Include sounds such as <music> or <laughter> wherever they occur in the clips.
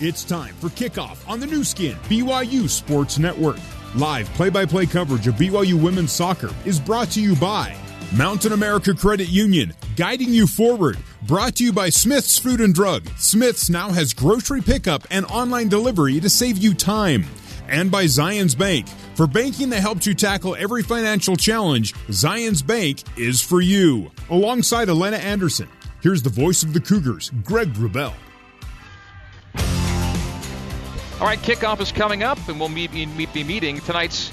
It's time for kickoff on the new skin, BYU Sports Network. Live play by play coverage of BYU women's soccer is brought to you by Mountain America Credit Union, guiding you forward. Brought to you by Smith's Food and Drug. Smith's now has grocery pickup and online delivery to save you time. And by Zions Bank. For banking that helps you tackle every financial challenge, Zions Bank is for you. Alongside Elena Anderson, here's the voice of the Cougars, Greg Wrubell. All right, kickoff is coming up, and we'll meet, meet, be meeting tonight's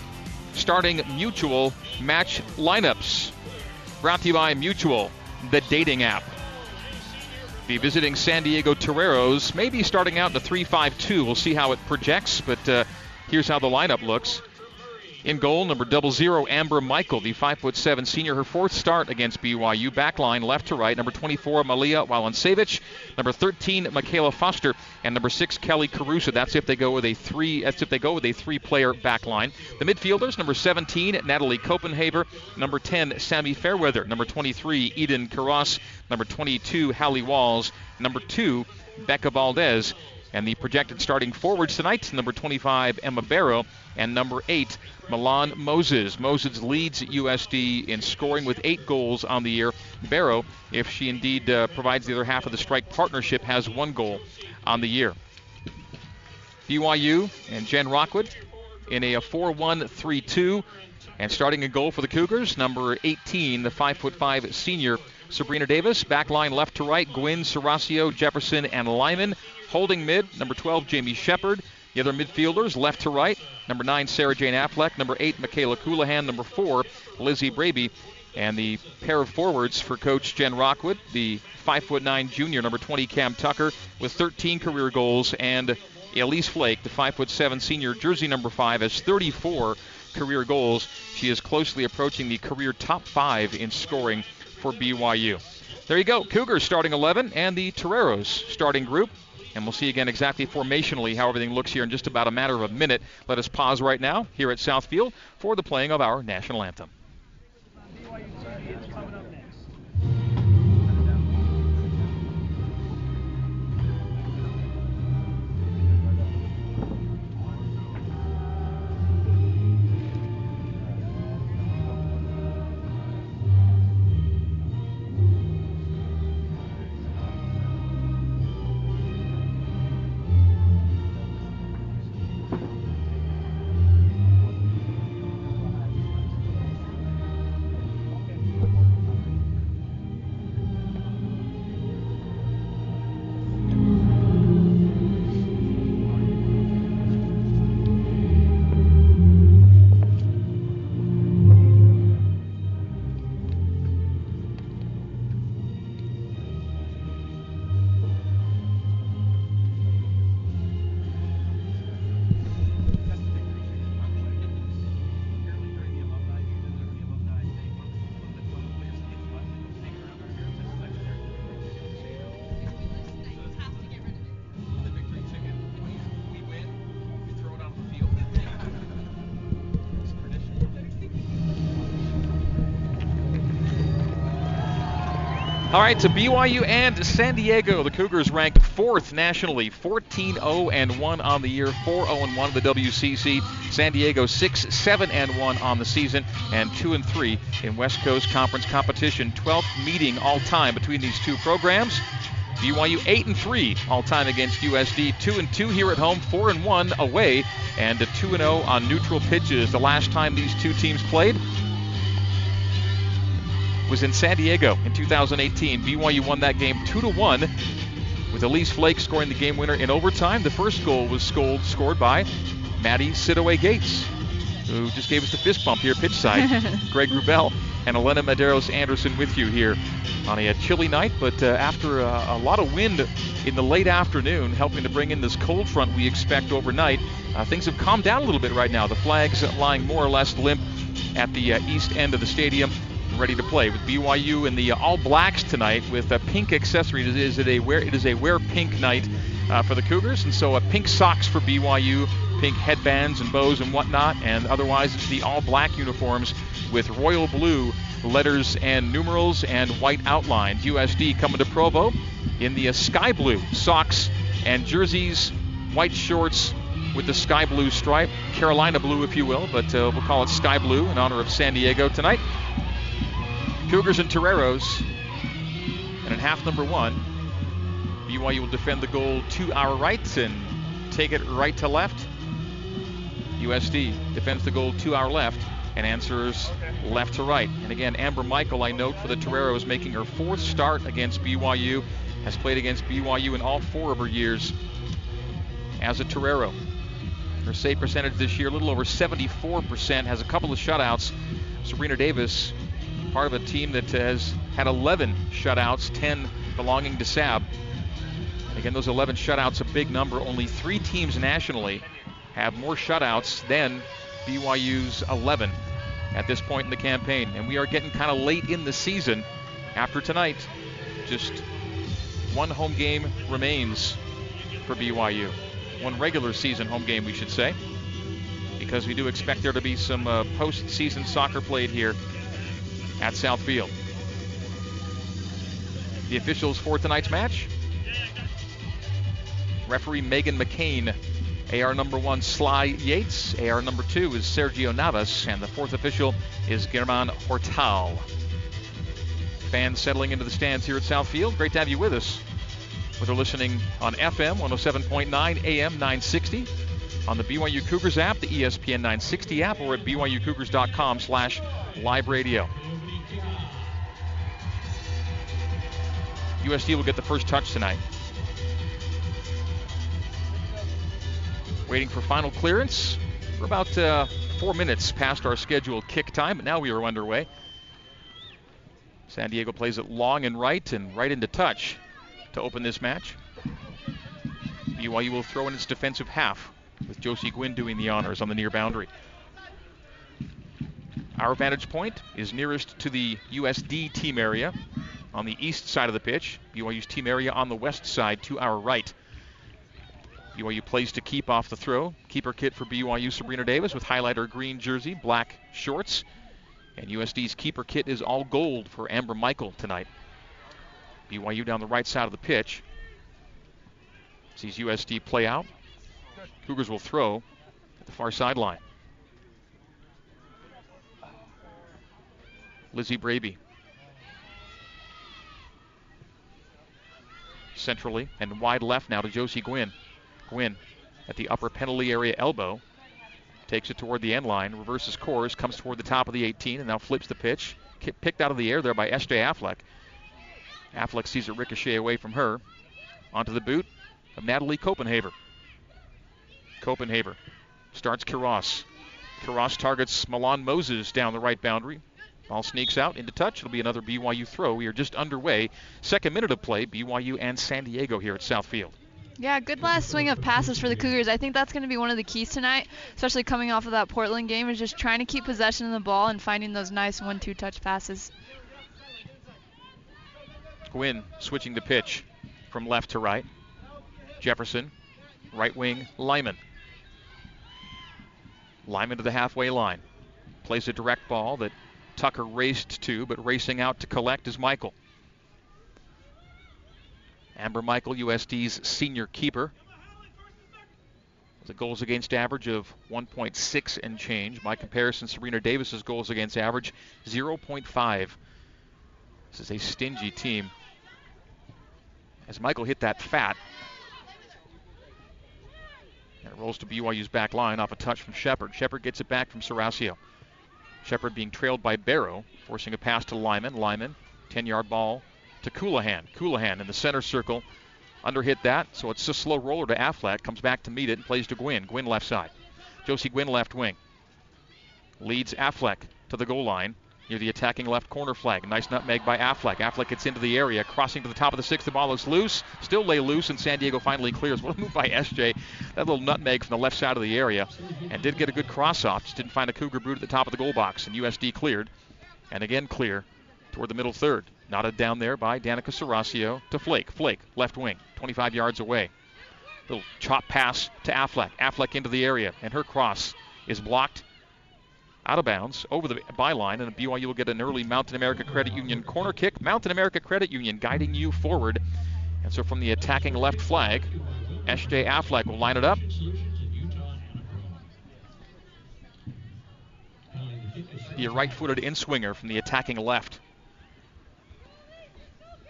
starting mutual match lineups. Brought to you by Mutual, the dating app. Be visiting San Diego Toreros, maybe starting out in the 3 5 2. We'll see how it projects, but uh, here's how the lineup looks. In goal, number double zero, Amber Michael, the five foot seven senior, her fourth start against BYU. Backline left to right, number 24, Malia Walansevich, number 13, Michaela Foster, and number six, Kelly Caruso. That's if they go with a three. That's if they go with a three-player backline. The midfielders, number 17, Natalie Copenhaver, number 10, Sammy Fairweather, number 23, Eden Karas, number 22, Hallie Walls, number two, Becca Valdez, and the projected starting forwards tonight, number 25, Emma Barrow, and number 8, Milan Moses. Moses leads USD in scoring with eight goals on the year. Barrow, if she indeed uh, provides the other half of the strike partnership, has one goal on the year. BYU and Jen Rockwood in a 4 1 3 2. And starting a goal for the Cougars, number 18, the 5'5 senior Sabrina Davis. Backline left to right, Gwynn, Serasio, Jefferson, and Lyman. Holding mid, number 12, Jamie Shepard. The other midfielders, left to right, number 9, Sarah Jane Affleck. Number 8, Michaela Colohan. Number 4, Lizzie Braby. And the pair of forwards for Coach Jen Rockwood, the 5'9 junior, number 20, Cam Tucker, with 13 career goals, and Elise Flake, the 5'7 senior, jersey number 5, has 34 career goals. She is closely approaching the career top five in scoring for BYU. There you go, Cougars starting 11 and the Toreros starting group. And we'll see again exactly formationally how everything looks here in just about a matter of a minute. Let us pause right now here at Southfield for the playing of our national anthem. All right, to BYU and San Diego, the Cougars ranked fourth nationally, 14-0 and 1 on the year, 4-0 and 1 of the WCC. San Diego 6-7 and 1 on the season, and 2 and 3 in West Coast Conference competition. 12th meeting all time between these two programs. BYU 8 and 3 all time against USD, 2 and 2 here at home, 4 and 1 away, and 2 and 0 on neutral pitches. The last time these two teams played was in San Diego in 2018. BYU won that game 2 to 1 with Elise Flake scoring the game winner in overtime. The first goal was scored, scored by Maddie Sidaway Gates, who just gave us the fist bump here pitch side. <laughs> Greg Wrubell and Elena Medeiros Anderson with you here on a, chilly night, but uh, after a, a, lot of wind in the late afternoon, helping to bring in this cold front we expect overnight, uh, things have calmed down a little bit right now. The flags lying more or less limp at the uh, east end of the stadium ready to play with BYU in the All Blacks tonight with a pink accessory. It is, a wear it is a wear pink night uh, for the Cougars, and so a pink socks for BYU, pink headbands and bows and whatnot, and otherwise it's the all black uniforms with royal blue letters and numerals and white outlines. USD coming to Provo in the uh, sky blue socks and jerseys white shorts with the sky blue stripe, Carolina blue, if you will, but uh, we'll call it sky blue in honor of San Diego tonight. Cougars and Toreros. And in half number one, BYU will defend the goal to our right and take it right to left. USD defends the goal to our left and answers left to right. And again, Amber Michael, I note for the Toreros, making her fourth start against BYU, has played against BYU in all four of her years as a Torero. Her save percentage this year, a little over 74%, has a couple of shutouts. Sabrina Davis, part of a team that has had 11 shutouts, 10 belonging to SAB. Again, those 11 shutouts, a big number. Only three teams nationally have more shutouts than BYU's 11 at this point in the campaign. And we are getting kind of late in the season after tonight. Just one home game remains for BYU one regular season home game, we should say, because we do expect there to be some uh, postseason soccer played here at South Field. The officials for tonight's match referee Megan McCain, AR number one Sly Yates, AR number two is Sergio Navas, and the fourth official is German Hortal. Fans settling into the stands here at South Field, Great to have you with us whether listening on FM 107.9 AM 960, on the BYU Cougars app, the ESPN 960 app, or at byucougars.com slash live radio. USD will get the first touch tonight. Waiting for final clearance. We're about uh, four minutes past our scheduled kick time, but now we are underway. San Diego plays it long and right and right into touch to open this match. BYU will throw in its defensive half with Josie Gwynn doing the honors on the near boundary. Our vantage point is nearest to the USD team area on the east side of the pitch. BYU's team area on the west side to our right. BYU plays to keep off the throw. Keeper kit for BYU Sabrina Davis with highlighter green jersey, black shorts. And USD's keeper kit is all gold for Amber Michael tonight. BYU down the right side of the pitch. Sees USD play out. Cougars will throw at the far sideline. Lizzie Braby. Centrally and wide left now to Josie Gwynn. Gwynn at the upper penalty area elbow. Takes it toward the end line, reverses course, comes toward the top of the 18, and now flips the pitch. Picked out of the air there by S.J. Affleck. Affleck sees it ricochet away from her. Onto the boot of Natalie Copenhaver. Copenhaver starts Kiros. Kiros targets Milan Moses down the right boundary. Ball sneaks out into touch. It'll be another BYU throw. We are just underway. Second minute of play, BYU and San Diego here at Southfield. Yeah, good last swing of passes for the Cougars. I think that's going to be one of the keys tonight, especially coming off of that Portland game, is just trying to keep possession of the ball and finding those nice one-two touch passes. Gwynn switching the pitch from left to right. Jefferson, right wing, Lyman. Lyman to the halfway line. Plays a direct ball that Tucker raced to, but racing out to collect is Michael. Amber Michael, USD's senior keeper. The goals against average of 1.6 and change. By comparison, Sabrina Davis's goals against average 0.5. This is a stingy team as Michael hit that fat. And it rolls to BYU's back line off a touch from Shepard. Shepard gets it back from Serasio. Shepard being trailed by Barrow, forcing a pass to Lyman. Lyman, 10 yard ball to Colohan. Colohan in the center circle. Underhit that, so it's a slow roller to Affleck. Comes back to meet it and plays to Gwynn. Gwynn left side. Josie Gwynn left wing. Leads Affleck to the goal line near the attacking left corner flag. Nice nutmeg by Affleck. Affleck gets into the area, crossing to the top of the sixth. The ball is loose, still lay loose, and San Diego finally clears. What a move by SJ. That little nutmeg from the left side of the area, and did get a good cross off. Just didn't find a Cougar boot at the top of the goal box, and USD cleared, and again clear toward the middle third. Knotted down there by Danica Serasio to Flake. Flake, left wing, 25 yards away. Little chop pass to Affleck. Affleck into the area, and her cross is blocked out of bounds over the byline, and BYU will get an early Mountain America Credit Union corner kick. Mountain America Credit Union guiding you forward. And so from the attacking left flag, S.J. Affleck will line it up. The right-footed in-swinger from the attacking left.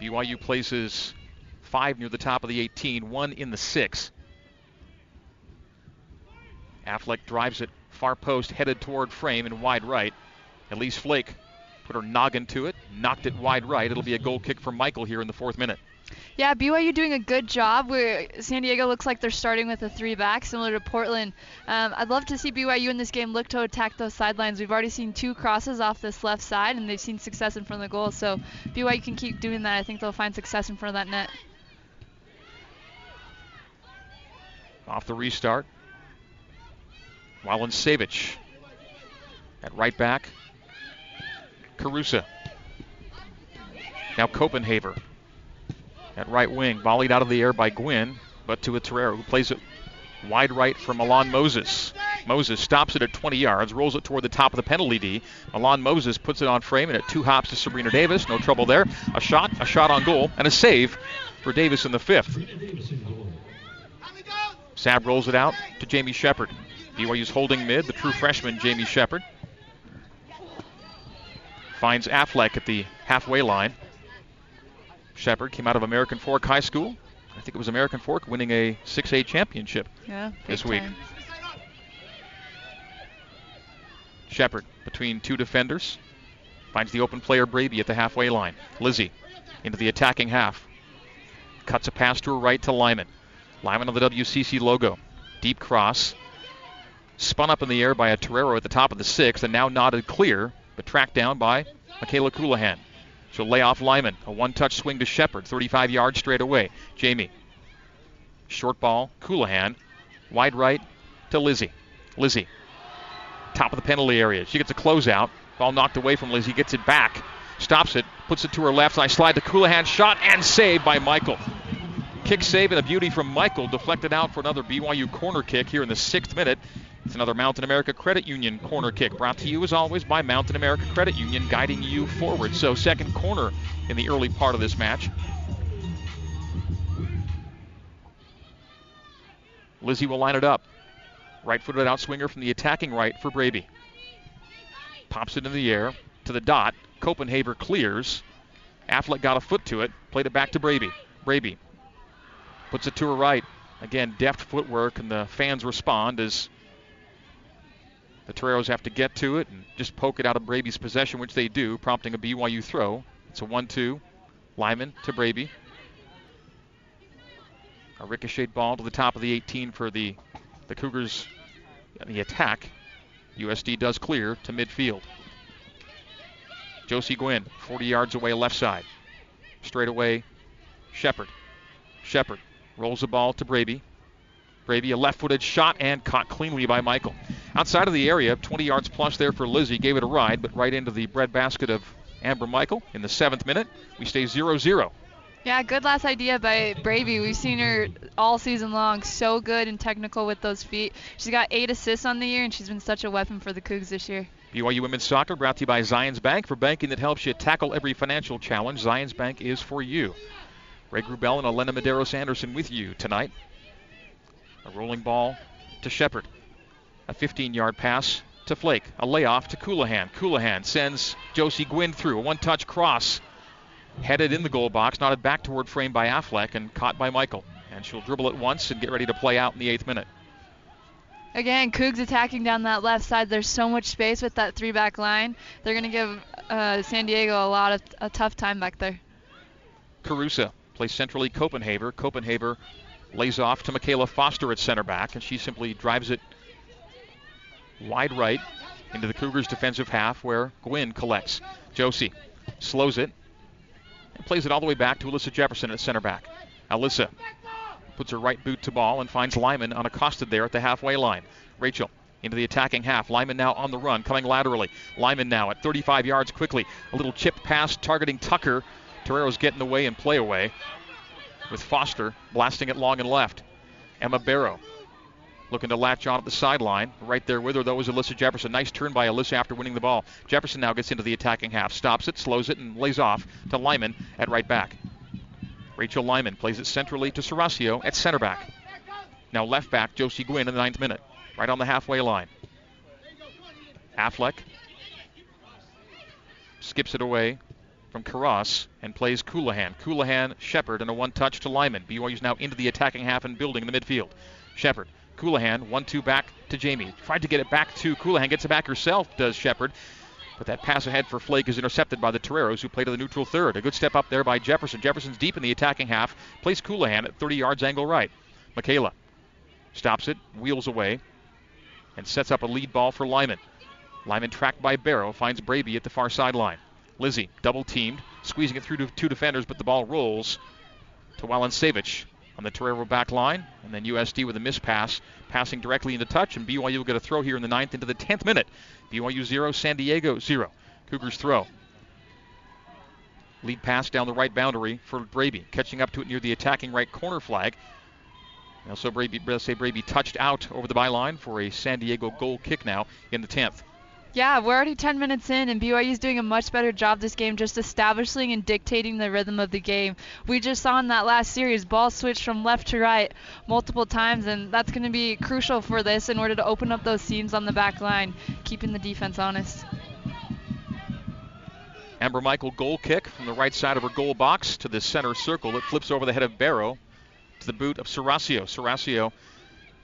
BYU places five near the top of the 18, one in the six. Affleck drives it far post, headed toward frame and wide right. Elise Flake put her noggin to it, knocked it wide right. It'll be a goal kick for Michael here in the fourth minute. Yeah, BYU doing a good job. Where San Diego looks like they're starting with a three back, similar to Portland. Um, I'd love to see BYU in this game look to attack those sidelines. We've already seen two crosses off this left side, and they've seen success in front of the goal. So BYU can keep doing that. I think they'll find success in front of that net. Off the restart. Wylan Savage at right back. Carusa. Now Copenhaver at right wing. Volleyed out of the air by Gwynn, but to a Torero who plays it wide right for Milan Moses. Moses stops it at 20 yards, rolls it toward the top of the penalty D. Milan Moses puts it on frame and at two hops to Sabrina Davis. No trouble there. A shot, a shot on goal, and a save for Davis in the fifth. Sab rolls it out to Jamie Shepard. BYU's holding mid, the true freshman Jamie Shepard. Finds Affleck at the halfway line. Shepard came out of American Fork High School. I think it was American Fork winning a 6A championship yeah, this week. Shepard between two defenders. Finds the open player Braby at the halfway line. Lizzie into the attacking half. Cuts a pass to her right to Lyman. Lyman on the WCC logo. Deep cross. Spun up in the air by a Torero at the top of the sixth and now nodded clear, but tracked down by Michaela Colohan. She'll lay off Lyman. A one touch swing to Shepard, 35 yards straight away. Jamie. Short ball, Colohan. Wide right to Lizzie. Lizzie. Top of the penalty area. She gets a closeout. Ball knocked away from Lizzie. Gets it back. Stops it. Puts it to her left. I slide to Colohan. Shot and saved by Michael. Kick save and a beauty from Michael. Deflected out for another BYU corner kick here in the sixth minute. It's another Mountain America Credit Union corner kick brought to you as always by Mountain America Credit Union, guiding you forward. So, second corner in the early part of this match. Lizzie will line it up. Right footed outswinger from the attacking right for Braby. Pops it in the air to the dot. Copenhaver clears. Affleck got a foot to it, played it back to Braby. Braby puts it to her right. Again, deft footwork, and the fans respond as the Toreros have to get to it and just poke it out of Braby's possession, which they do, prompting a BYU throw. It's a 1 2. Lyman to Braby. A ricochet ball to the top of the 18 for the, the Cougars the attack. USD does clear to midfield. Josie Gwynn, 40 yards away left side. Straight away, Shepard. Shepard rolls the ball to Braby. Braby, a left footed shot and caught cleanly by Michael. Outside of the area, 20 yards plus there for Lizzie. Gave it a ride, but right into the breadbasket of Amber Michael in the seventh minute. We stay 0 0. Yeah, good last idea by Braby. We've seen her all season long. So good and technical with those feet. She's got eight assists on the year, and she's been such a weapon for the Cougs this year. BYU Women's Soccer brought to you by Zions Bank. For banking that helps you tackle every financial challenge, Zions Bank is for you. Greg Wrubell and Elena Medeiros Anderson with you tonight. A rolling ball to Shepard. A 15 yard pass to Flake. A layoff to Colohan. Colohan sends Josie Gwynn through. A one touch cross. Headed in the goal box, nodded back toward frame by Affleck and caught by Michael. And she'll dribble it once and get ready to play out in the eighth minute. Again, Cougs attacking down that left side. There's so much space with that three back line. They're going to give uh, San Diego a lot of a tough time back there. Carusa plays centrally Copenhaver. Copenhaver lays off to Michaela Foster at center back, and she simply drives it wide right into the Cougars' defensive half where Gwynn collects. Josie slows it and plays it all the way back to Alyssa Jefferson at center back. Alyssa puts her right boot to ball and finds Lyman unaccosted there at the halfway line. Rachel into the attacking half. Lyman now on the run, coming laterally. Lyman now at 35 yards quickly. A little chip pass targeting Tucker. Torero's getting away and play away with Foster blasting it long and left. Emma Barrow looking to latch on at the sideline. Right there with her, though, is Alyssa Jefferson. Nice turn by Alyssa after winning the ball. Jefferson now gets into the attacking half, stops it, slows it, and lays off to Lyman at right back. Rachel Lyman plays it centrally to Serasio at center back. Now left back Josie Gwynn in the ninth minute, right on the halfway line. Affleck skips it away from Karras and plays Colohan. Colohan, Shepard, and a one touch to Lyman. BYU's now into the attacking half and building in the midfield. Shepard, Colohan, one two back to Jamie. Tried to get it back to Colohan, gets it back herself, does Shepard. But that pass ahead for Flake is intercepted by the Toreros, who play to the neutral third. A good step up there by Jefferson. Jefferson's deep in the attacking half. Plays Colohan at 30 yards angle right. Michaela stops it, wheels away, and sets up a lead ball for Lyman. Lyman tracked by Barrow finds Braby at the far sideline. Lizzie double teamed, squeezing it through to two defenders, but the ball rolls to Savage on the Torero back line, and then USD with a miss pass, passing directly into touch, and BYU will get a throw here in the ninth into the 10th minute. BYU 0, San Diego 0. Cougars throw. Lead pass down the right boundary for Braby, catching up to it near the attacking right corner flag. Also, Braby, say Braby touched out over the byline for a San Diego goal kick now in the 10th. Yeah, we're already 10 minutes in, and BYU is doing a much better job this game just establishing and dictating the rhythm of the game. We just saw in that last series, ball switched from left to right multiple times, and that's going to be crucial for this in order to open up those seams on the back line, keeping the defense honest. Amber Michael goal kick from the right side of her goal box to the center circle. It flips over the head of Barrow to the boot of Serasio. Serasio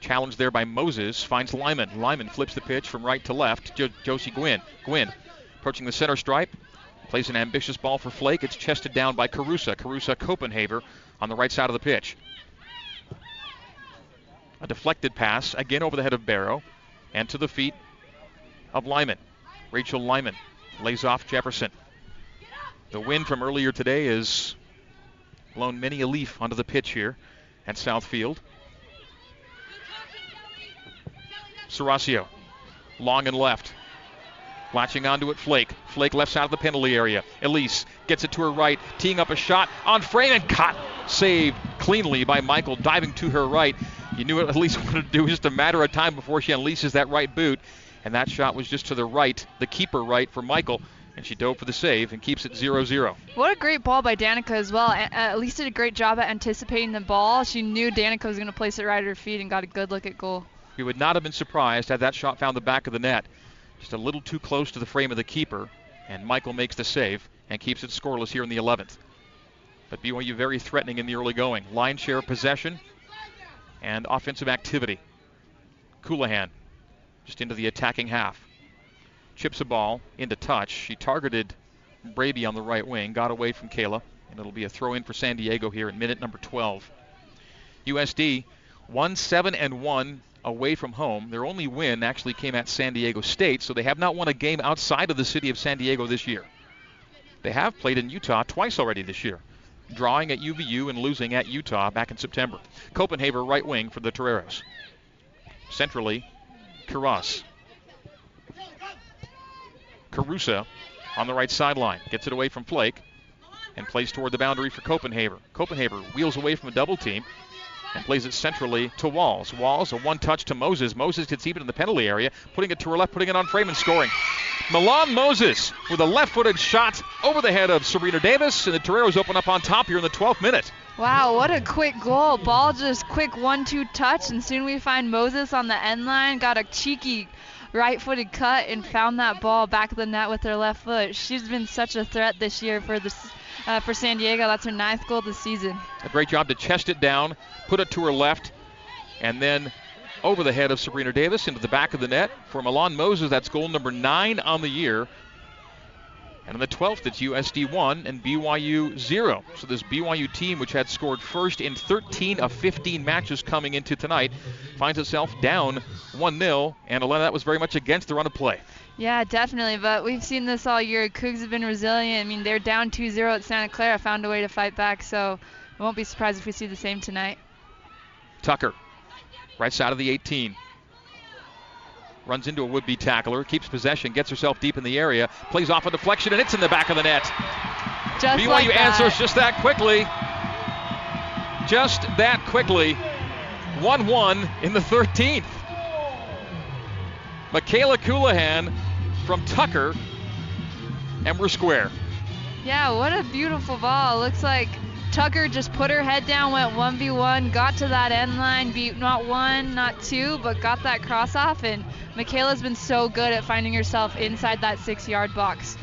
Challenged there by Moses. Finds Lyman. Lyman flips the pitch from right to left. Jo- Josie Gwynn. Gwynn approaching the center stripe. Plays an ambitious ball for Flake. It's chested down by Carusa. Carusa Copenhaver on the right side of the pitch. A deflected pass again over the head of Barrow and to the feet of Lyman. Rachel Lyman lays off Jefferson. The wind from earlier today has blown many a leaf onto the pitch here at Southfield. Serasio. Long and left. Latching onto it, Flake. Flake left side of the penalty area. Elise gets it to her right, teeing up a shot on frame and caught. Saved cleanly by Michael, diving to her right. You knew what <laughs> Elise wanted to do. Just a matter of time before she unleashes that right boot. And that shot was just to the right, the keeper right for Michael. And she dove for the save and keeps it 0 0. What a great ball by Danica as well. Elise did a great job at anticipating the ball. She knew Danica was going to place it right at her feet and got a good look at goal. We would not have been surprised had that shot found the back of the net. Just a little too close to the frame of the keeper, and Michael makes the save and keeps it scoreless here in the 11th. But BYU very threatening in the early going. Line share of possession and offensive activity. Colohan just into the attacking half. Chips a ball into touch. She targeted Braby on the right wing, got away from Kayla, and it'll be a throw in for San Diego here in minute number 12. USD 1 7 and 1 away from home. Their only win actually came at San Diego State, so they have not won a game outside of the city of San Diego this year. They have played in Utah twice already this year, drawing at UVU and losing at Utah back in September. Copenhaver right wing for the Toreros. Centrally, Karras. Carusa on the right sideline. Gets it away from Flake and plays toward the boundary for Copenhaver. Copenhaver wheels away from a double team and plays it centrally to Walls. Walls, a one touch to Moses. Moses gets even in the penalty area, putting it to her left, putting it on frame and scoring. Milan Moses with a left footed shot over the head of Sabrina Davis, and the Toreros open up on top here in the 12th minute. Wow, what a quick goal. Ball just quick one two touch, and soon we find Moses on the end line. Got a cheeky right footed cut and found that ball back of the net with her left foot. She's been such a threat this year for the uh, for San Diego. That's her ninth goal this season. A great job to chest it down, put it to her left, and then over the head of Sabrina Davis into the back of the net for Milan Moses. That's goal number nine on the year. And on the 12th, it's USD 1 and BYU 0. So this BYU team, which had scored first in 13 of 15 matches coming into tonight, finds itself down 1 0. And Elena, that was very much against the run of play. Yeah, definitely. But we've seen this all year. Cougs have been resilient. I mean, they're down 2-0 at Santa Clara, found a way to fight back. So I won't be surprised if we see the same tonight. Tucker, right side of the 18. Runs into a would-be tackler, keeps possession, gets herself deep in the area, plays off a deflection, and it's in the back of the net. Just BYU like answers just that quickly. Just that quickly. 1-1 in the 13th. Michaela Colohan from Tucker, and we're square. Yeah, what a beautiful ball. Looks like Tucker just put her head down, went 1v1, got to that end line, beat not one, not two, but got that cross off. And Michaela's been so good at finding herself inside that six yard box,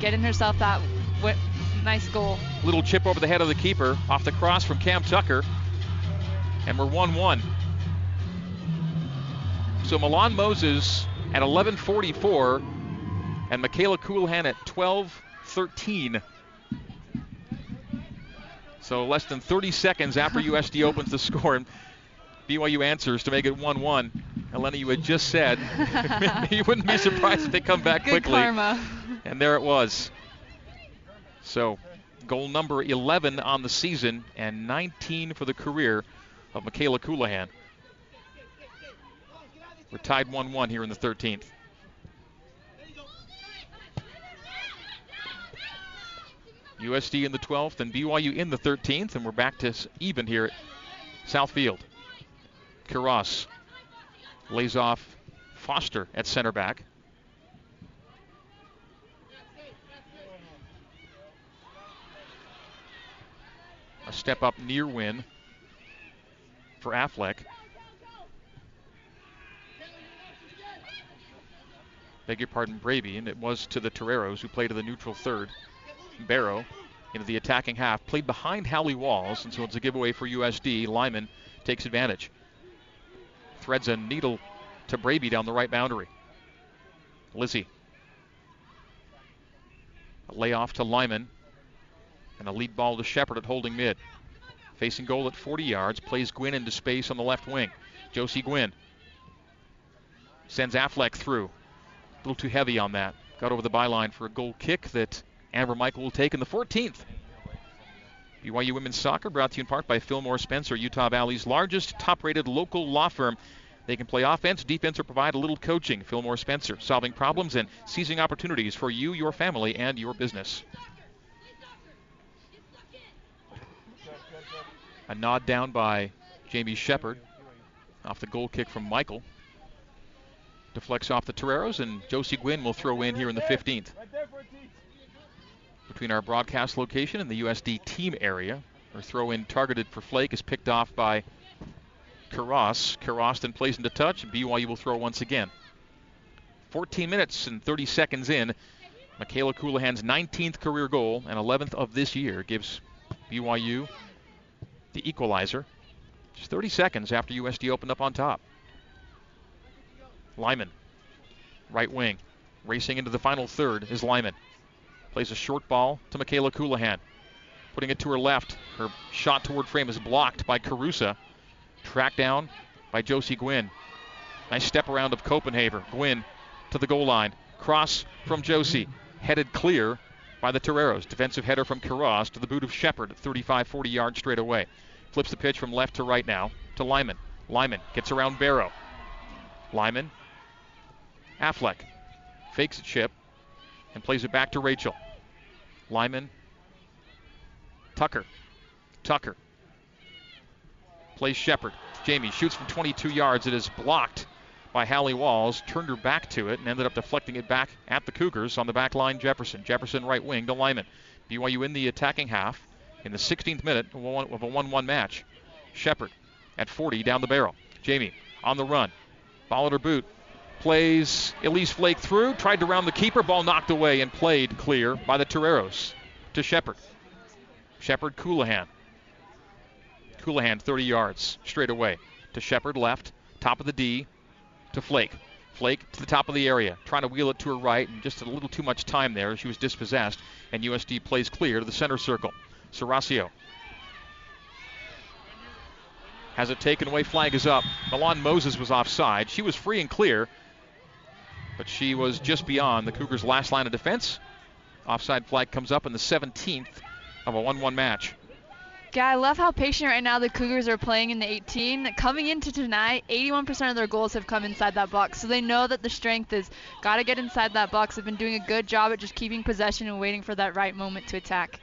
getting herself that w- nice goal. Little chip over the head of the keeper off the cross from Cam Tucker. And we're 1 1. So Milan Moses at 11:44, and Michaela Colohan at 12:13. So less than 30 seconds after USD <laughs> opens the score, and BYU answers to make it 1-1. Elena, you had just said <laughs> <laughs> you wouldn't be surprised if they come back Good quickly. karma. And there it was. So goal number 11 on the season and 19 for the career of Michaela Colohan. We're tied 1 1 here in the 13th. USD in the 12th and BYU in the 13th, and we're back to even here at Southfield. Kiros lays off Foster at center back. A step up near win for Affleck. Beg your pardon, Braby, and it was to the Toreros who played to the neutral third. Barrow into the attacking half, played behind Hallie Walls, and so it's a giveaway for USD. Lyman takes advantage. Threads a needle to Braby down the right boundary. Lizzie. A layoff to Lyman. And a lead ball to Shepard at holding mid. Facing goal at 40 yards, plays Gwynn into space on the left wing. Josie Gwynn sends Affleck through. A little too heavy on that. Got over the byline for a goal kick that Amber Michael will take in the 14th. BYU Women's Soccer brought to you in part by Fillmore Spencer, Utah Valley's largest top rated local law firm. They can play offense, defense, or provide a little coaching. Fillmore Spencer, solving problems and seizing opportunities for you, your family, and your business. A nod down by Jamie Shepard off the goal kick from Michael. Deflects off the Toreros, and Josie Gwynn will throw in here in the 15th. Between our broadcast location and the USD team area, our throw in targeted for Flake is picked off by Karas. Karas then plays into touch, and BYU will throw once again. 14 minutes and 30 seconds in. Michaela Colohan's 19th career goal and 11th of this year gives BYU the equalizer. Just 30 seconds after USD opened up on top. Lyman, right wing. Racing into the final third is Lyman. Plays a short ball to Michaela Colohan. Putting it to her left. Her shot toward frame is blocked by Carusa. Tracked down by Josie Gwynn. Nice step around of Copenhaver. Gwynn to the goal line. Cross from Josie. Headed clear by the Toreros. Defensive header from Karas to the boot of Shepard, 35 40 yards straight away. Flips the pitch from left to right now to Lyman. Lyman gets around Barrow. Lyman. Affleck fakes a chip and plays it back to Rachel. Lyman. Tucker. Tucker. Plays Shepard. Jamie shoots from 22 yards. It is blocked by Hallie Walls. Turned her back to it and ended up deflecting it back at the Cougars on the back line. Jefferson. Jefferson right wing to Lyman. BYU in the attacking half in the 16th minute of a 1 1 match. Shepard at 40 down the barrel. Jamie on the run. At her boot. Plays Elise Flake through. Tried to round the keeper. Ball knocked away and played clear by the Toreros to Shepard. Shepard Colohan. Colohan 30 yards straight away to Shepard left. Top of the D to Flake. Flake to the top of the area, trying to wheel it to her right, and just a little too much time there. She was dispossessed, and USD plays clear to the center circle. Serasio has it taken away. Flag is up. Milan Moses was offside. She was free and clear, but she was just beyond the Cougars' last line of defense. Offside flag comes up in the 17th of a 1 1 match. Yeah, I love how patient right now the Cougars are playing in the 18. Coming into tonight, 81% of their goals have come inside that box, so they know that the strength is got to get inside that box. They've been doing a good job at just keeping possession and waiting for that right moment to attack.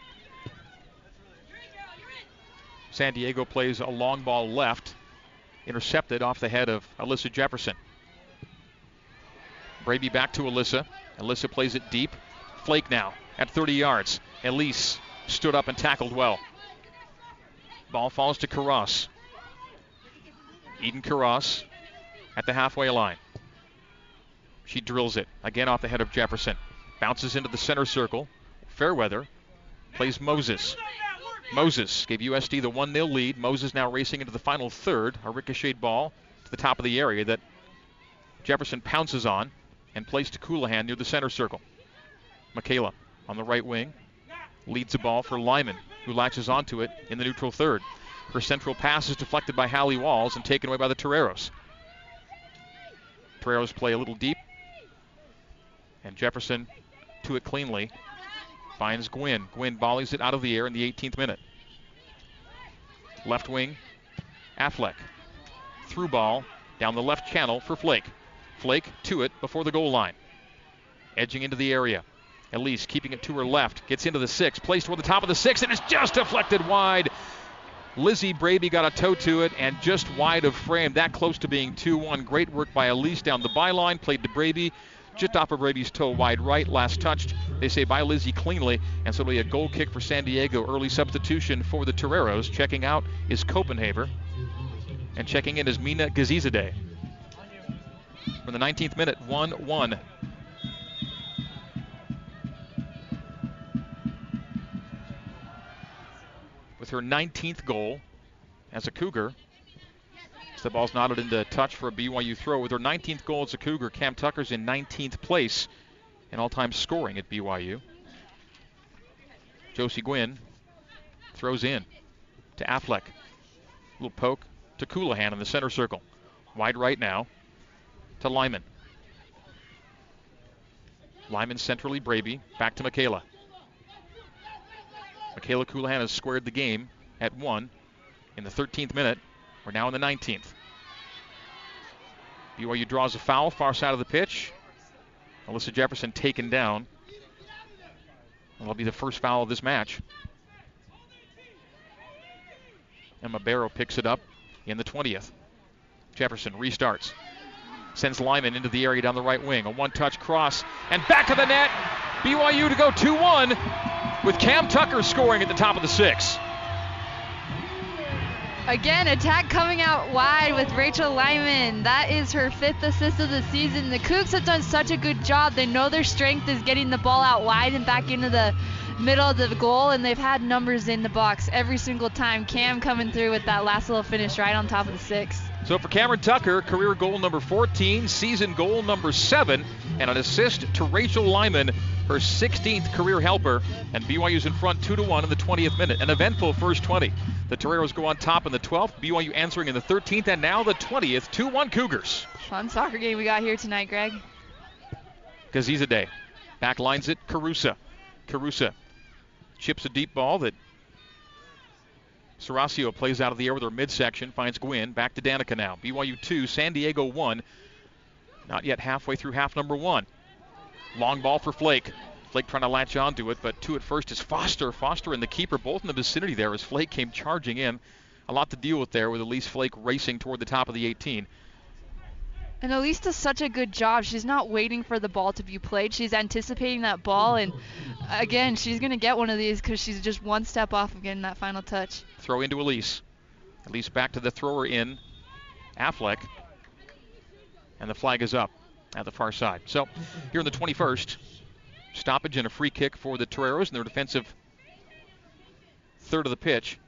San Diego plays a long ball left, intercepted off the head of Alyssa Jefferson. Braby back to Alyssa. Alyssa plays it deep. Flake now at 30 yards. Elise stood up and tackled well. Ball falls to Karras. Eden Karras at the halfway line. She drills it again off the head of Jefferson. Bounces into the center circle. Fairweather plays Moses. Moses gave USD the 1 0 lead. Moses now racing into the final third. A ricocheted ball to the top of the area that Jefferson pounces on and plays to Colohan near the center circle. Michaela on the right wing leads the ball for Lyman, who latches onto it in the neutral third. Her central pass is deflected by Hallie Walls and taken away by the Toreros. Toreros play a little deep, and Jefferson to it cleanly. Finds Gwynn. Gwynn volleys it out of the air in the 18th minute. Left wing, Affleck. Through ball down the left channel for Flake. Flake to it before the goal line. Edging into the area. Elise keeping it to her left. Gets into the six. Placed toward the top of the six and it's just deflected wide. Lizzie Braby got a toe to it and just wide of frame. That close to being 2 1. Great work by Elise down the byline. Played to Braby. Just off of Braby's toe wide right. Last touched, they say, by Lizzie cleanly. And so it'll be a goal kick for San Diego. Early substitution for the Toreros. Checking out is Copenhaver. And checking in is Mina Gazizadeh. From the 19th minute, 1 1. With her 19th goal as a Cougar. The ball's knotted into touch for a BYU throw. With her 19th goal as a Cougar, Cam Tucker's in 19th place in all time scoring at BYU. Josie Gwynn throws in to Affleck. A little poke to Colohan in the center circle. Wide right now to Lyman. Lyman centrally, Braby. Back to Michaela. Michaela Colohan has squared the game at one in the 13th minute. We're now in the 19th. BYU draws a foul, far side of the pitch. Alyssa Jefferson taken down. That'll be the first foul of this match. Emma Barrow picks it up in the 20th. Jefferson restarts. Sends Lyman into the area down the right wing. A one touch cross and back of the net. BYU to go 2 1 with Cam Tucker scoring at the top of the six. Again, attack coming out wide with Rachel Lyman. That is her fifth assist of the season. The Cougs have done such a good job. They know their strength is getting the ball out wide and back into the middle of the goal, and they've had numbers in the box every single time. Cam coming through with that last little finish right on top of the six. So for Cameron Tucker, career goal number 14, season goal number 7, and an assist to Rachel Lyman, her 16th career helper. And BYU's in front 2 to 1 in the 20th minute. An eventful first 20. The Toreros go on top in the 12th, BYU answering in the 13th, and now the 20th. 2 1 Cougars. Fun soccer game we got here tonight, Greg. Gazizadeh back lines it. Carusa. Carusa chips a deep ball that Serasio plays out of the air with her midsection, finds Gwynn. Back to Danica now. BYU 2, San Diego 1. Not yet halfway through half number one. Long ball for Flake. Flake trying to latch onto it, but two at first is Foster. Foster and the keeper both in the vicinity there as Flake came charging in. A lot to deal with there with Elise Flake racing toward the top of the 18. And Elise does such a good job. She's not waiting for the ball to be played. She's anticipating that ball, and again, she's going to get one of these because she's just one step off of getting that final touch. Throw into Elise. Elise back to the thrower in Affleck. And the flag is up at the far side. So here in the 21st, stoppage and a free kick for the Toreros in their defensive third of the pitch.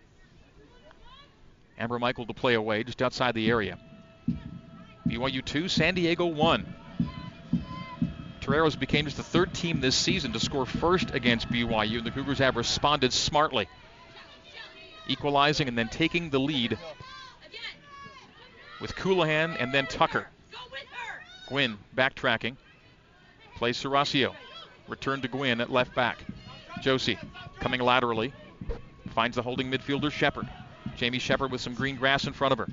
Amber Michael to play away just outside the area. BYU 2, San Diego 1. Toreros became just the third team this season to score first against BYU, and the Cougars have responded smartly, equalizing and then taking the lead with Colohan and then Tucker. Gwynn backtracking. Plays Serasio. Return to Gwynn at left back. Josie coming laterally. Finds the holding midfielder Shepard. Jamie Shepard with some green grass in front of her.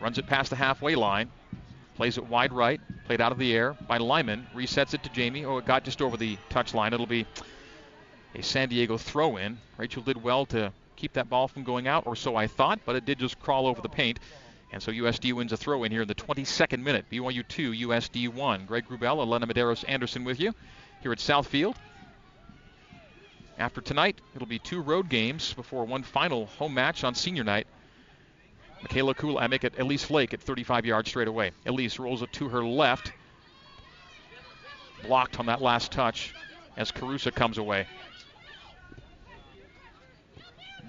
Runs it past the halfway line. Plays it wide right. Played out of the air by Lyman. Resets it to Jamie. Oh, it got just over the touchline. It'll be a San Diego throw in. Rachel did well to keep that ball from going out, or so I thought, but it did just crawl over the paint. And so USD wins a throw in here in the 22nd minute. BYU 2, USD 1. Greg Wrubell, Elena Medeiros Anderson with you here at Southfield. After tonight, it'll be two road games before one final home match on senior night. Michaela Kula, I make it Elise Flake at 35 yards straight away. Elise rolls it to her left. Blocked on that last touch as Carusa comes away.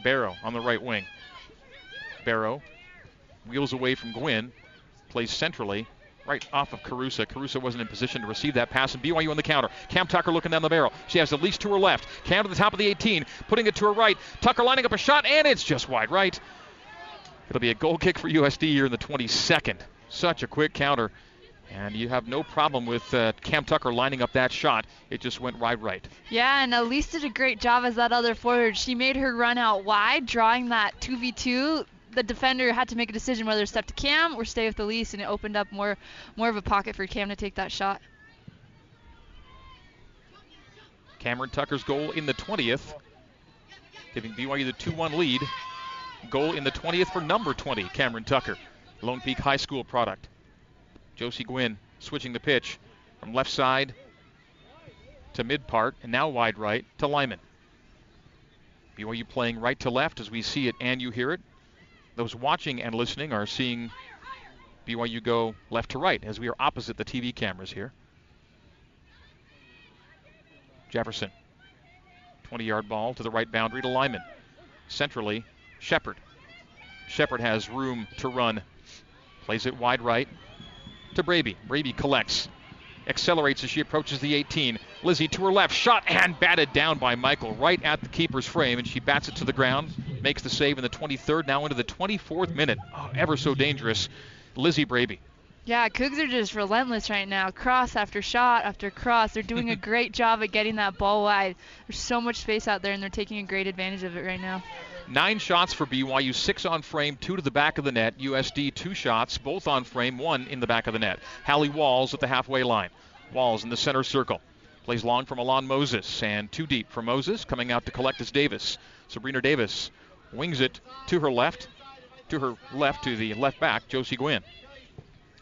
Barrow on the right wing. Barrow wheels away from Gwynn, plays centrally, right off of Carusa. Carusa wasn't in position to receive that pass, and BYU on the counter. Cam Tucker looking down the barrel. She has at least to her left. Cam to the top of the 18, putting it to her right. Tucker lining up a shot, and it's just wide right. It'll be a goal kick for USD here in the 22nd. Such a quick counter. And you have no problem with uh, Cam Tucker lining up that shot. It just went wide right. Yeah, and Elise did a great job as that other forward. She made her run out wide, drawing that 2v2 the defender had to make a decision whether to step to Cam or stay with Elise, and it opened up more more of a pocket for Cam to take that shot. Cameron Tucker's goal in the 20th, giving BYU the 2-1 lead. Goal in the 20th for number 20, Cameron Tucker, Lone Peak High School product. Josie Gwynn switching the pitch from left side to mid part, and now wide right to Lyman. BYU playing right to left as we see it and you hear it those watching and listening are seeing BYU go left to right as we are opposite the TV cameras here. Jefferson. 20 yard ball to the right boundary to Lyman. Centrally, Shepard. Shepard has room to run. Plays it wide right to Braby. Braby collects. Accelerates as she approaches the 18. Lizzie to her left. Shot and batted down by Michael right at the keeper's frame, and she bats it to the ground makes the save in the 23rd, now into the 24th minute. Oh, ever so dangerous. Lizzie Braby. Yeah, Cougs are just relentless right now. Cross after shot after cross. They're doing a <laughs> great job at getting that ball wide. There's so much space out there, and they're taking a great advantage of it right now. Nine shots for BYU, six on frame, two to the back of the net. USD, two shots, both on frame, one in the back of the net. Hallie Walls at the halfway line. Walls in the center circle. Plays long from Alon Moses, and two deep for Moses, coming out to collect as Davis. Sabrina Davis wings it to her left, to her left to the left back, Josie Gwynn.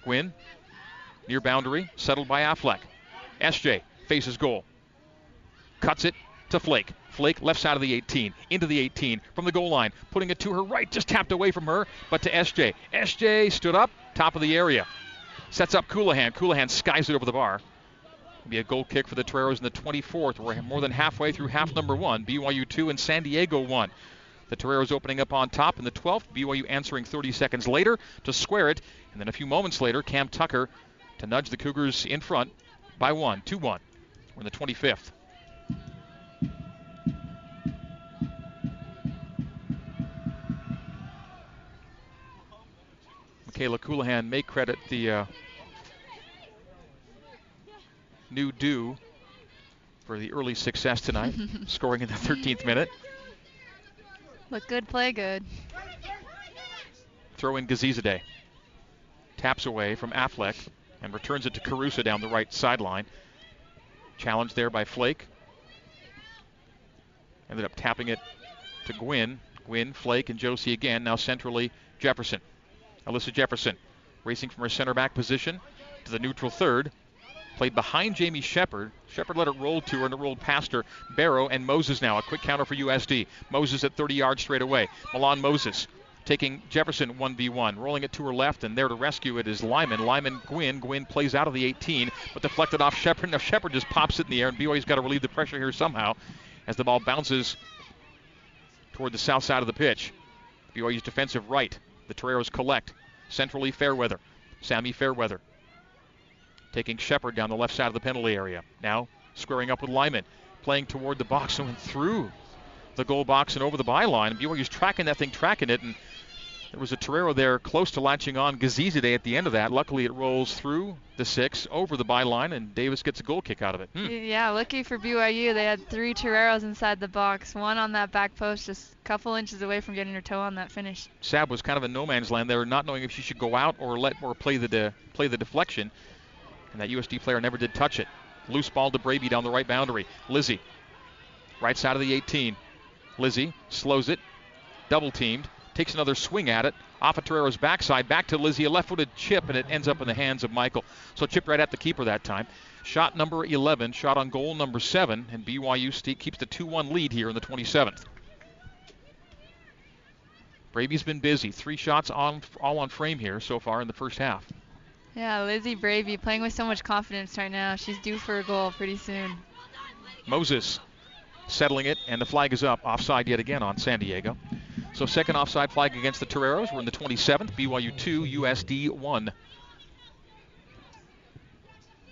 Gwynn, near boundary, settled by Affleck. SJ faces goal. Cuts it to Flake. Flake left side of the 18, into the 18 from the goal line, putting it to her right, just tapped away from her, but to SJ. SJ stood up, top of the area. Sets up Colohan. Colohan skies it over the bar. be a goal kick for the Toreros in the 24th. We're more than halfway through half number one. BYU 2 and San Diego 1. The Toreros opening up on top in the 12th. BYU answering 30 seconds later to square it. And then a few moments later, Cam Tucker to nudge the Cougars in front by one, 2 1. We're in the 25th. Michaela Colohan may credit the uh, new do for the early success tonight, <laughs> scoring in the 13th minute. Look good, play good. Throw in Gazizade. Taps away from Affleck and returns it to Carusa down the right sideline. Challenged there by Flake. Ended up tapping it to Gwynn. Gwynn, Flake, and Josie again. Now centrally, Jefferson. Alyssa Jefferson racing from her center back position to the neutral third. Played behind Jamie Shepard. Shepard let it roll to her and it rolled past her. Barrow and Moses now. A quick counter for USD. Moses at 30 yards straight away. Milan Moses taking Jefferson 1v1, rolling it to her left, and there to rescue it is Lyman. Lyman Gwynn. Gwynn plays out of the 18, but deflected off Shepard. Now Shepard just pops it in the air, and BYU's got to relieve the pressure here somehow as the ball bounces toward the south side of the pitch. BYU's defensive right. The Toreros collect. Centrally, Fairweather. Sammy Fairweather taking Shepard down the left side of the penalty area. Now squaring up with Lyman, playing toward the box and <laughs> went through the goal box and over the byline. BYU's tracking that thing, tracking it, and there was a Torero there close to latching on Gazizade at the end of that. Luckily, it rolls through the six over the byline, and Davis gets a goal kick out of it. Hmm. Yeah, lucky for BYU, they had three Toreros inside the box. One on that back post, just a couple inches away from getting her toe on that finish. Sab was kind of in no man's land there, not knowing if she should go out or let or play the de, play the deflection. And that USD player never did touch it. Loose ball to Braby down the right boundary. Lizzie, right side of the 18. Lizzie slows it, double teamed, takes another swing at it off of Torero's backside, back to Lizzie, a left-footed chip, and it ends up in the hands of Michael. So chipped right at the keeper that time. Shot number 11, shot on goal number seven, and BYU keeps the 2-1 lead here in the 27th. Braby's been busy. Three shots on all on frame here so far in the first half. Yeah, Lizzie Braby playing with so much confidence right now. She's due for a goal pretty soon. Moses settling it, and the flag is up. Offside yet again on San Diego. So second offside flag against the Toreros. We're in the 27th. BYU 2, USD 1.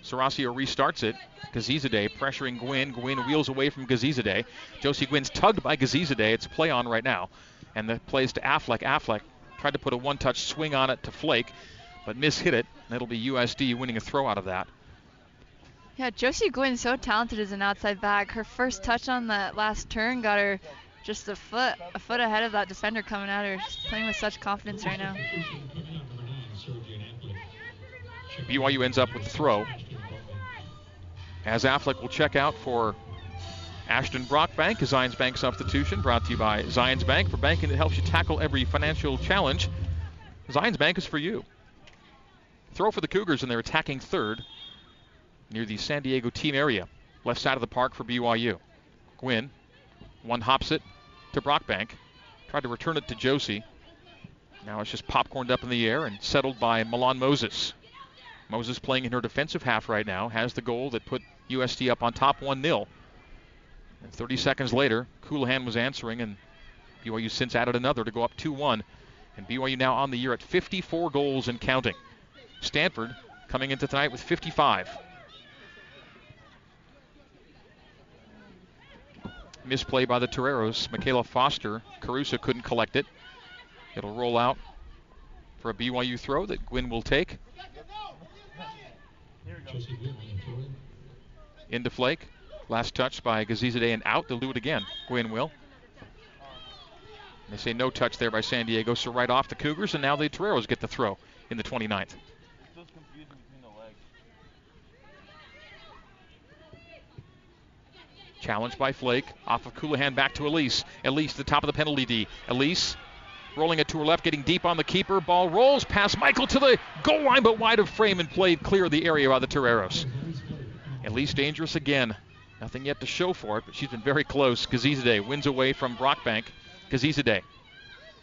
Sarasio restarts it. Gazizade pressuring Gwynn. Gwynn wheels away from Gazizade. Josie Gwynn's tugged by Gazizade. It's play on right now. And the plays to Affleck. Affleck tried to put a one-touch swing on it to Flake, but mishit it. And it'll be USD winning a throw out of that. Yeah, Josie Gwynn so talented as an outside back. Her first touch on that last turn got her just a foot a foot ahead of that defender coming at her. She's playing with such confidence right now. BYU ends up with the throw. As Affleck will check out for Ashton Brockbank, a Zions Bank substitution brought to you by Zions Bank for banking that helps you tackle every financial challenge. Zions Bank is for you. Throw for the Cougars, and they're attacking third near the San Diego team area, left side of the park for BYU. Gwynn, one hops it to Brockbank, tried to return it to Josie. Now it's just popcorned up in the air and settled by Milan Moses. Moses playing in her defensive half right now has the goal that put USD up on top 1 0. And 30 seconds later, Colohan was answering, and BYU since added another to go up 2 1. And BYU now on the year at 54 goals and counting. Stanford coming into tonight with 55. Misplay by the Toreros. Michaela Foster. Carusa couldn't collect it. It'll roll out for a BYU throw that Gwynn will take. Into Flake. Last touch by Gazizade and out. They'll do it again. Gwynn will. They say no touch there by San Diego, so right off the Cougars, and now the Toreros get the throw in the 29th. Challenged by Flake. Off of Colohan back to Elise. Elise, the top of the penalty D. Elise rolling it to her left, getting deep on the keeper. Ball rolls past Michael to the goal line, but wide of frame and played clear of the area by the Toreros. Elise dangerous again. Nothing yet to show for it, but she's been very close. Gazizade wins away from Brockbank. Gazizade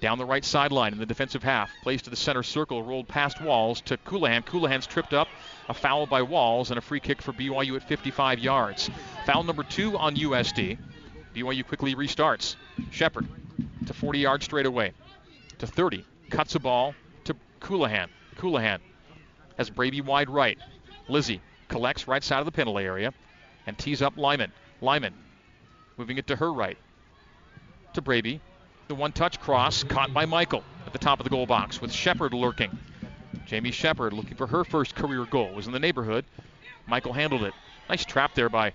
down the right sideline in the defensive half. Plays to the center circle, rolled past Walls to Colohan. Colohan's tripped up. A foul by Walls and a free kick for BYU at 55 yards. Foul number two on USD. BYU quickly restarts. Shepard to 40 yards straight away. To 30. Cuts a ball to Colohan. Colohan has Braby wide right. Lizzie collects right side of the penalty area and tees up Lyman. Lyman moving it to her right. To Braby. The one touch cross caught by Michael at the top of the goal box with Shepard lurking. Jamie Shepard looking for her first career goal. Was in the neighborhood. Michael handled it. Nice trap there by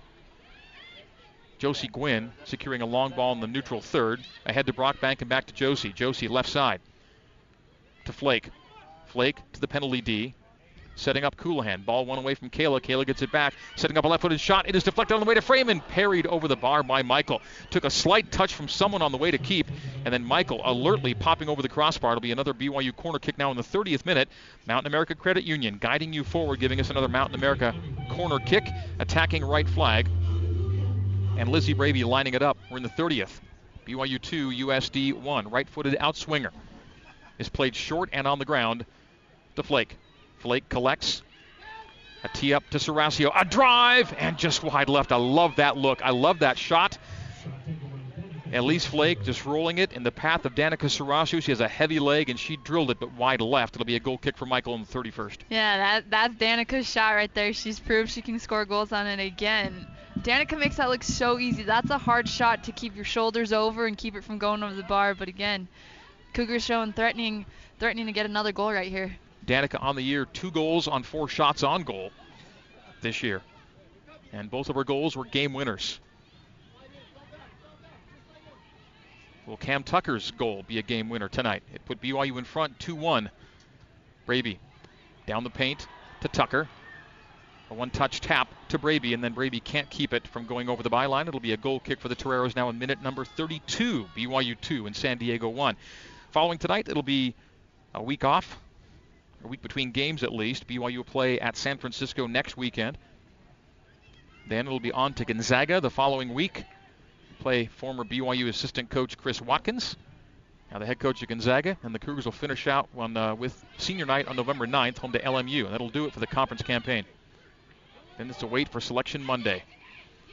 Josie Gwynn, securing a long ball in the neutral third. Ahead to Brockbank and back to Josie. Josie left side to Flake. Flake to the penalty D setting up Colohan. Ball one away from Kayla. Kayla gets it back, setting up a left-footed shot. It is deflected on the way to Freeman, parried over the bar by Michael. Took a slight touch from someone on the way to keep, and then Michael alertly popping over the crossbar. It'll be another BYU corner kick now in the 30th minute. Mountain America Credit Union guiding you forward, giving us another Mountain America corner kick, attacking right flag. And Lizzie Braby lining it up. We're in the 30th. BYU 2, USD 1. Right footed outswinger is played short and on the ground to Flake. Flake collects. A tee up to Sarasio. A drive and just wide left. I love that look. I love that shot. Elise Flake just rolling it in the path of Danica Sarasio. She has a heavy leg and she drilled it, but wide left. It'll be a goal kick for Michael in the 31st. Yeah, that that's Danica's shot right there. She's proved she can score goals on it again. Danica makes that look so easy. That's a hard shot to keep your shoulders over and keep it from going over the bar. But again, Cougars showing threatening, threatening to get another goal right here. Danica on the year, two goals on four shots on goal this year. And both of her goals were game winners. Will Cam Tucker's goal be a game winner tonight? It put BYU in front 2 1. Braby down the paint to Tucker. A one touch tap to Braby, and then Braby can't keep it from going over the byline. It'll be a goal kick for the Toreros now in minute number 32. BYU 2 and San Diego 1. Following tonight, it'll be a week off, a week between games at least. BYU will play at San Francisco next weekend. Then it'll be on to Gonzaga the following week. Play former BYU assistant coach Chris Watkins. Now the head coach of Gonzaga, and the Cougars will finish out on, uh, with senior night on November 9th, home to LMU, and that'll do it for the conference campaign. Then it's a wait for Selection Monday.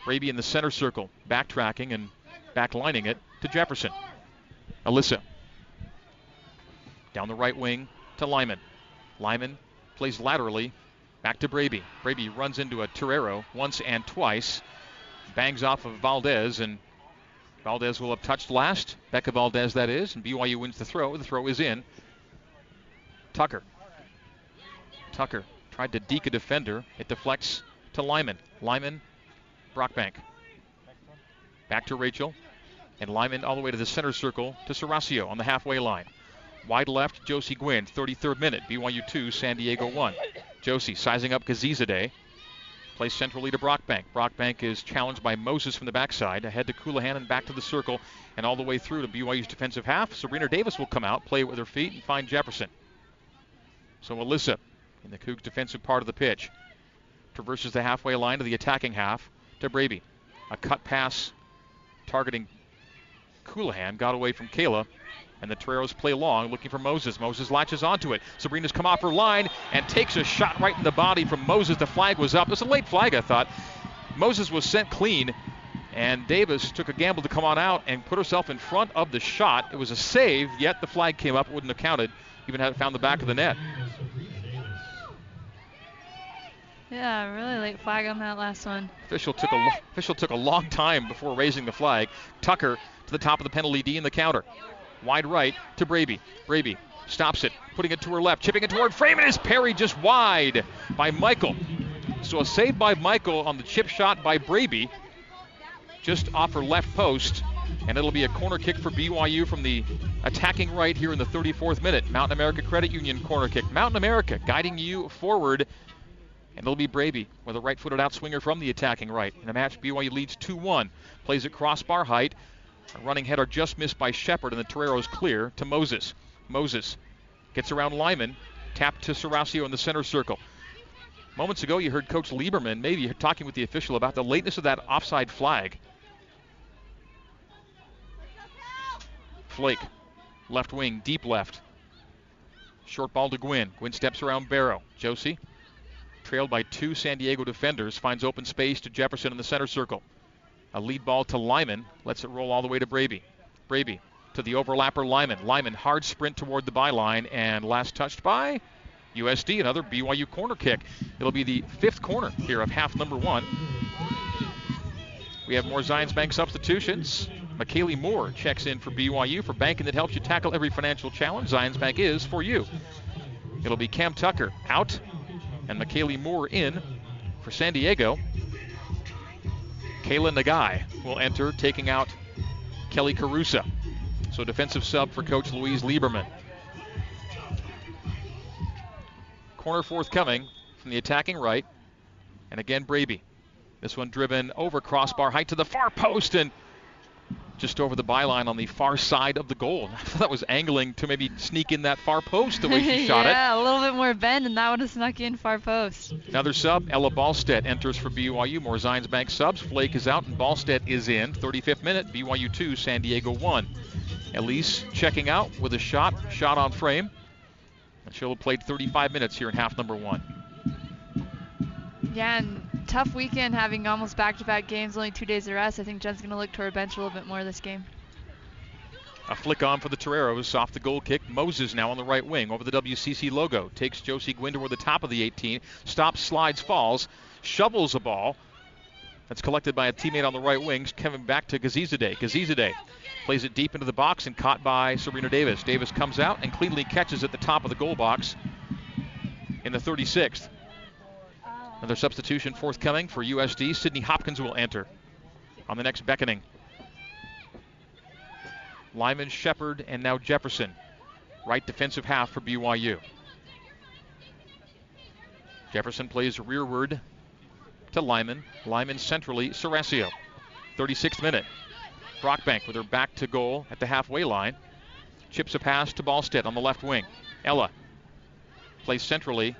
Braby in the center circle, backtracking and backlining it to Jefferson. Alyssa. Down the right wing to Lyman. Lyman plays laterally back to Braby. Braby runs into a Torero once and twice. Bangs off of Valdez, and Valdez will have touched last. Becca Valdez, that is, and BYU wins the throw. The throw is in. Tucker. Tucker tried to deke a defender. It deflects to Lyman. Lyman, Brockbank. Back to Rachel. And Lyman all the way to the center circle to Serasio on the halfway line. Wide left, Josie Gwynn, 33rd minute. BYU 2, San Diego 1. Josie sizing up Kazizadeh. Plays centrally to Brockbank. Brockbank is challenged by Moses from the backside. Ahead to Colohan and back to the circle and all the way through to BYU's defensive half. Sabrina Davis will come out, play with her feet, and find Jefferson. So Alyssa in the Cougs defensive part of the pitch traverses the halfway line to the attacking half to Braby. A cut pass targeting Colohan got away from Kayla. And the Toreros play long, looking for Moses. Moses latches onto it. Sabrina's come off her line and takes a shot right in the body from Moses. The flag was up. It was a late flag, I thought. Moses was sent clean, and Davis took a gamble to come on out and put herself in front of the shot. It was a save, yet the flag came up. It Wouldn't have counted, even had it found the back of the net. Yeah, really late flag on that last one. Official took a official took a long time before raising the flag. Tucker to the top of the penalty D in the counter. Wide right to Braby. Braby stops it, putting it to her left, chipping it toward frame, and is parried just wide by Michael. So a save by Michael on the chip shot by Braby, just off her left post, and it'll be a corner kick for BYU from the attacking right here in the 34th minute. Mountain America Credit Union corner kick. Mountain America guiding you forward and it'll be Braby with a right footed outswinger from the attacking right. In a match, BYU leads 2 1. Plays at crossbar height. A running header just missed by Shepard, and the Toreros clear to Moses. Moses gets around Lyman. tapped to Serasio in the center circle. Moments ago, you heard Coach Lieberman maybe talking with the official about the lateness of that offside flag. Flake, left wing, deep left. Short ball to Gwynn. Gwynn steps around Barrow. Josie trailed by two San Diego defenders, finds open space to Jefferson in the center circle. A lead ball to Lyman, lets it roll all the way to Braby. Braby to the overlapper Lyman. Lyman hard sprint toward the byline and last touched by USD. Another BYU corner kick. It'll be the fifth corner here of half number one. We have more Zions Bank substitutions. McKaylee Moore checks in for BYU for banking that helps you tackle every financial challenge. Zions Bank is for you. It'll be Cam Tucker out and McKaylee Moore in for San Diego. Kayla Nagai will enter, taking out Kelly Carusa. So defensive sub for Coach Louise Lieberman. Corner forthcoming from the attacking right. And again, Braby. This one driven over crossbar height to the far post and just over the byline on the far side of the goal. <laughs> I thought that was angling to maybe sneak in that far post the way she <laughs> shot yeah, it. Yeah, a little bit more bend, and that would have snuck in far post. Another sub, Ella Ballstedt enters for BYU. More Zions Bank subs. Flake is out, and Ballstedt is in. 35th minute, BYU 2, San Diego 1. Elise checking out with a shot, shot on frame. And she'll have played 35 minutes here in half number one. Yeah, and tough weekend having almost back-to-back games, only two days of rest. I think Jen's going to look to her bench a little bit more this game. A flick on for the Toreros off the goal kick. Moses now on the right wing over the WCC logo. Takes Josie Gwynn toward the top of the 18. Stops, slides, falls. Shovels a ball. That's collected by a teammate on the right wing. Coming back to Kazizadeh. Gazizadeh plays it deep into the box and caught by Sabrina Davis. Davis comes out and cleanly catches at the top of the goal box in the 36th. Another substitution forthcoming for USD. Sydney Hopkins will enter on the next beckoning. Lyman, Shepard, and now Jefferson. Right defensive half for BYU. Jefferson plays rearward to Lyman. Lyman centrally, Serasio. 36th minute. Brockbank with her back to goal at the halfway line. Chips a pass to Ballstead on the left wing. Ella plays centrally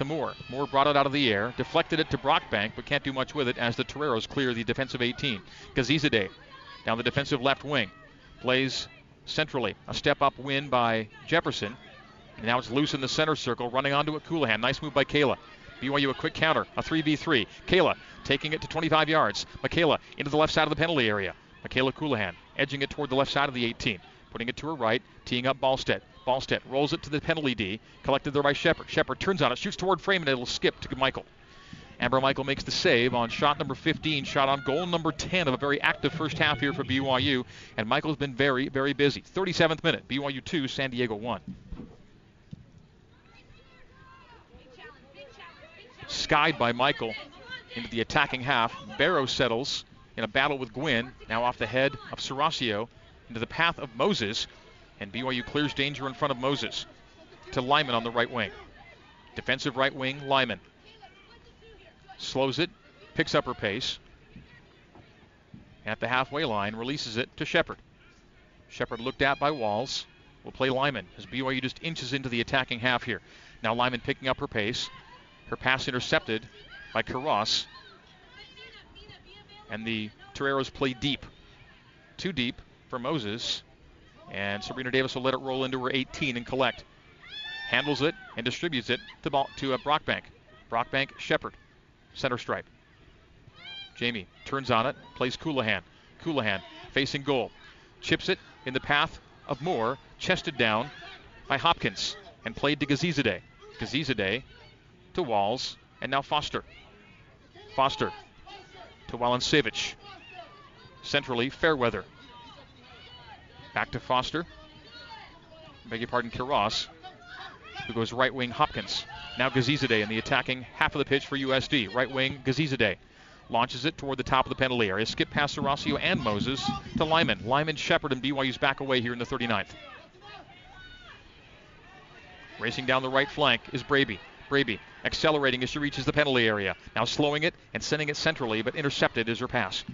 to Moore. Moore brought it out of the air, deflected it to Brockbank, but can't do much with it as the Toreros clear the defensive 18. Gazizade down the defensive left wing. Plays centrally. A step up win by Jefferson. And now it's loose in the center circle, running onto it. Colohan. Nice move by Kayla. BYU a quick counter, a 3v3. Kayla taking it to 25 yards. Michaela into the left side of the penalty area. Michaela Colohan edging it toward the left side of the 18, putting it to her right, teeing up Ballstead. Ballstead rolls it to the penalty D, collected there by Shepard. Shepard turns on it, shoots toward frame, and it'll skip to Michael. Amber Michael makes the save on shot number 15, shot on goal number 10 of a very active first half here for BYU. And Michael's been very, very busy. 37th minute, BYU 2, San Diego 1. Skied by Michael into the attacking half. Barrow settles in a battle with Gwynn, now off the head of Serasio into the path of Moses. And BYU clears danger in front of Moses to Lyman on the right wing. Defensive right wing, Lyman. Slows it, picks up her pace. At the halfway line, releases it to Shepard. Shepard looked at by Walls. Will play Lyman as BYU just inches into the attacking half here. Now Lyman picking up her pace. Her pass intercepted by Karras. And the Toreros play deep. Too deep for Moses. And Sabrina Davis will let it roll into her 18 and collect. Handles it and distributes it to, ball, to uh, Brockbank. Brockbank, Shepard. Center stripe. Jamie turns on it, plays Colohan. Colohan facing goal. Chips it in the path of Moore, chested down by Hopkins, and played to Gazizade. Gazizade to Walls, and now Foster. Foster to Walansevich. Centrally, Fairweather. Back to Foster. Beg your pardon, Kiros, who goes right wing Hopkins. Now Gazizade in the attacking half of the pitch for USD. Right wing Gazizade launches it toward the top of the penalty area. Skip past Serasio and Moses to Lyman. Lyman, Shepard, and BYU's back away here in the 39th. Racing down the right flank is Braby. Braby accelerating as she reaches the penalty area. Now slowing it and sending it centrally, but intercepted is her pass.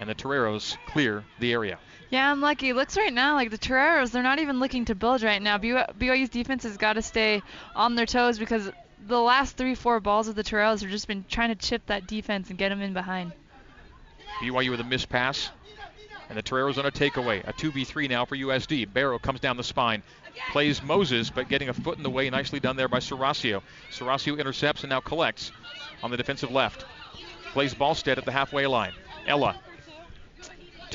And the Toreros clear the area. Yeah, I'm lucky. Looks right now like the Toreros, they're not even looking to build right now. BYU's defense has got to stay on their toes because the last three, four balls of the Toreros have just been trying to chip that defense and get them in behind. BYU with a missed pass. And the Toreros on a takeaway. A 2v3 now for USD. Barrow comes down the spine. Plays Moses, but getting a foot in the way. Nicely done there by Serasio. Serasio intercepts and now collects on the defensive left. Plays Ballstead at the halfway line. Ella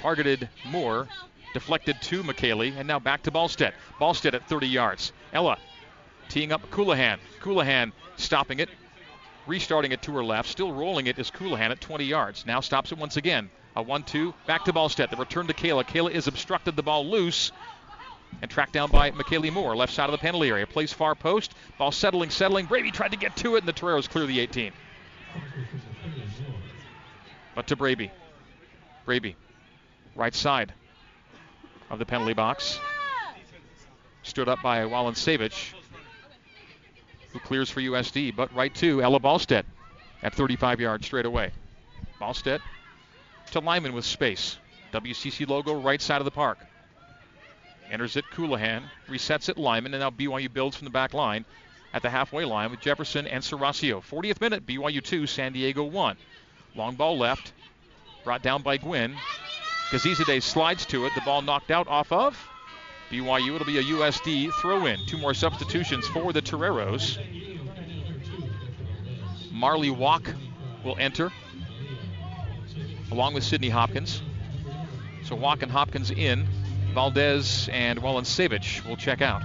targeted Moore, deflected to McKaylee, and now back to Ballstead. Ballstead at 30 yards. Ella teeing up Colohan. Colohan stopping it, restarting it to her left, still rolling it is Colohan at 20 yards. Now stops it once again. A 1 2, back to Ballstead. The return to Kayla. Kayla is obstructed, the ball loose, and tracked down by McKaylee Moore, left side of the penalty area. Plays far post, ball settling, settling. Braby tried to get to it, and the Toreros clear the 18. But to Braby. Braby right side of the penalty box. Stood up by Walansevich, who clears for USD, but right to Ella Ballstead at 35 yards straight away. Ballstead to Lyman with space. WCC logo right side of the park. Enters it Colohan, resets it Lyman, and now BYU builds from the back line at the halfway line with Jefferson and Serasio. 40th minute, BYU 2, San Diego 1. Long ball left, brought down by Gwynn. Gazizade slides to it. The ball knocked out off of BYU. It'll be a USD throw in. Two more substitutions for the Toreros. Marley Walk will enter along with Sidney Hopkins. So Walk and Hopkins in. Valdez and Walansevich will check out.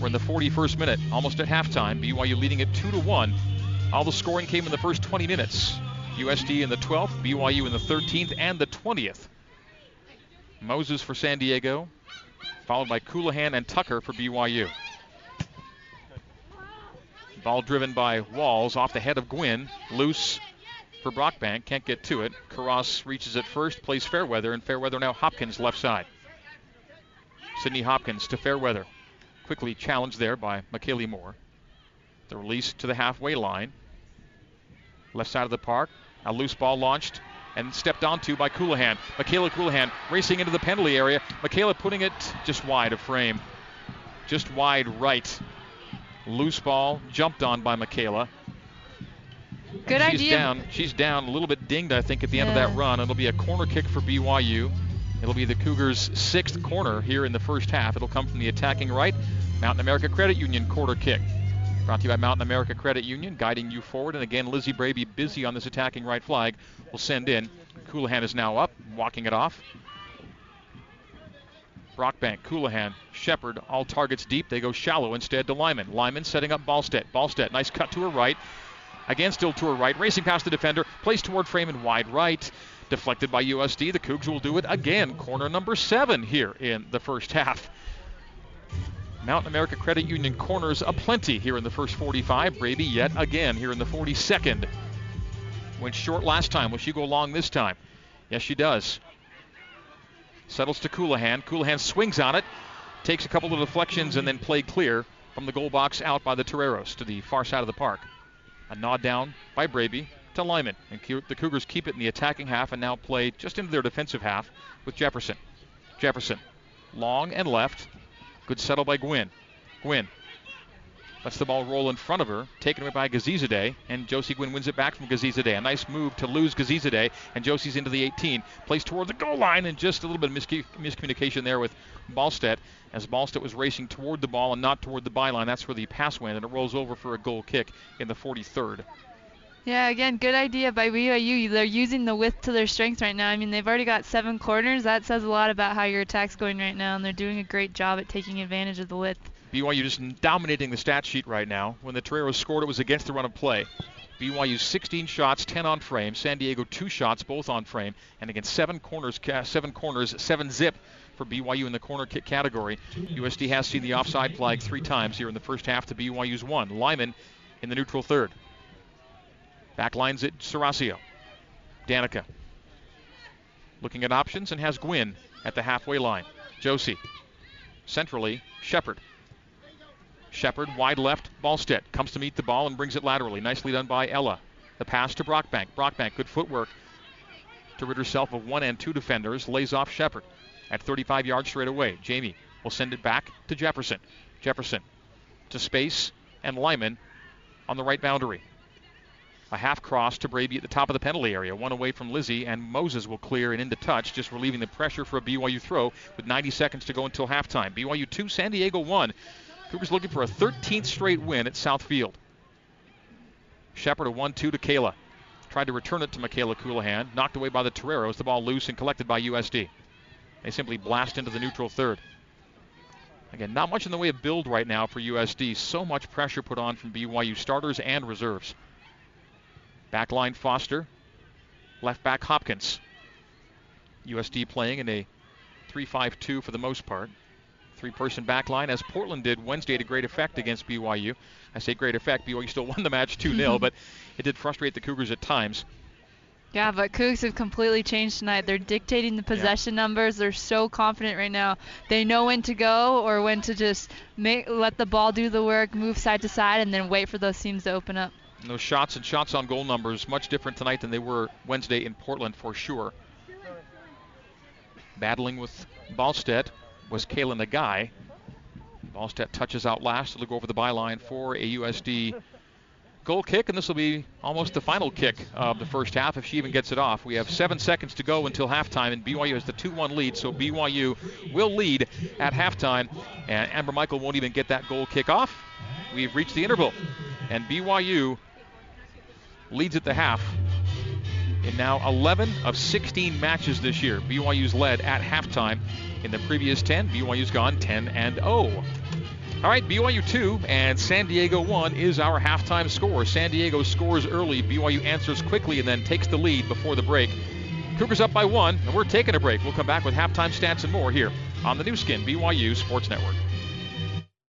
We're in the 41st minute, almost at halftime. BYU leading it 2 to 1. All the scoring came in the first 20 minutes. USD in the 12th, BYU in the 13th and the 20th. Moses for San Diego, followed by Colohan and Tucker for BYU. Ball driven by Walls off the head of Gwynn, loose for Brockbank, can't get to it. Karras reaches it first, plays Fairweather, and Fairweather now Hopkins left side. Sydney Hopkins to Fairweather. Quickly challenged there by McKaylee Moore. The release to the halfway line. Left side of the park. A loose ball launched and stepped onto by Colohan. Michaela Colohan racing into the penalty area. Michaela putting it just wide of frame. Just wide right. Loose ball, jumped on by Michaela. Good she's idea. Down, she's down, a little bit dinged, I think, at the end of that run. It'll be a corner kick for BYU. It'll be the Cougars' sixth corner here in the first half. It'll come from the attacking right. Mountain America Credit Union quarter kick. Brought to you by Mountain America Credit Union, guiding you forward. And again, Lizzie Braby busy on this attacking right flag. will send in. Colohan is now up, walking it off. Brockbank, Colohan, Shepard, all targets deep. They go shallow instead to Lyman. Lyman setting up Ballstedt. Ballstedt, nice cut to her right. Again, still to her right, racing past the defender, placed toward frame and wide right. Deflected by USD. The Cougs will do it again. Corner number seven here in the first half. Mountain America Credit Union corners aplenty here in the first 45. Braby yet again here in the 42nd. Went short last time. Will she go long this time? Yes, she does. Settles to Colohan. Colohan swings on it, takes a couple of deflections, and then played clear from the goal box out by the Toreros to the far side of the park. A nod down by Braby to Lyman. And the Cougars keep it in the attacking half and now play just into their defensive half with Jefferson. Jefferson, long and left. Good settle by Gwynn. Gwynn lets the ball roll in front of her, taken away by Gazizade, and Josie Gwynn wins it back from Gazizade. A nice move to lose Gazizade, and Josie's into the 18, plays toward the goal line, and just a little bit of miscu- miscommunication there with Ballstedt, as Ballstedt was racing toward the ball and not toward the byline. That's where the pass went, and it rolls over for a goal kick in the 43rd. Yeah, again, good idea by BYU. They're using the width to their strength right now. I mean, they've already got seven corners. That says a lot about how your attack's going right now, and they're doing a great job at taking advantage of the width. BYU just dominating the stat sheet right now. When the Toreros scored, it was against the run of play. BYU 16 shots, 10 on frame. San Diego two shots, both on frame, and again seven corners, seven corners, seven zip for BYU in the corner kick category. USD has seen the offside flag three times here in the first half to BYU's one. Lyman in the neutral third. Back lines it Serasio. Danica looking at options and has Gwynn at the halfway line. Josie centrally Shepard. Shepard wide left. Ballstedt comes to meet the ball and brings it laterally. Nicely done by Ella. The pass to Brockbank. Brockbank, good footwork to rid herself of one and two defenders. Lays off Shepard at 35 yards straight away. Jamie will send it back to Jefferson. Jefferson to space and Lyman on the right boundary. A half cross to Braby at the top of the penalty area. One away from Lizzie, and Moses will clear and into touch, just relieving the pressure for a BYU throw with 90 seconds to go until halftime. BYU 2, San Diego 1. Cougars looking for a 13th straight win at South Field. Shepard a 1 2 to Kayla. Tried to return it to Michaela Colohan. Knocked away by the Toreros. The ball loose and collected by USD. They simply blast into the neutral third. Again, not much in the way of build right now for USD. So much pressure put on from BYU starters and reserves. Backline Foster. Left back Hopkins. USD playing in a 3 5 2 for the most part. Three person backline, as Portland did Wednesday to great effect against BYU. I say great effect, BYU still <laughs> won the match 2 0, <laughs> but it did frustrate the Cougars at times. Yeah, but Cougs have completely changed tonight. They're dictating the possession numbers. They're so confident right now. They know when to go or when to just make let the ball do the work, move side to side, and then wait for those seams to open up. And those shots and shots on goal numbers much different tonight than they were Wednesday in Portland for sure. Battling with Ballstedt was Kayla Nagai. Ballstedt touches out last. It'll go over the byline for a USD goal kick, and this will be almost the final kick of the first half if she even gets it off. We have seven seconds to go until halftime, and BYU has the 2 1 lead, so BYU will lead at halftime, and Amber Michael won't even get that goal kick off. We've reached the interval, and BYU leads at the half in now 11 of 16 matches this year. BYU's led at halftime. In the previous 10, BYU's gone 10 and 0. All right, BYU 2 and San Diego 1 is our halftime score. San Diego scores early, BYU answers quickly, and then takes the lead before the break. Cougars up by one, and we're taking a break. We'll come back with halftime stats and more here on the Nu Skin BYU Sports Network.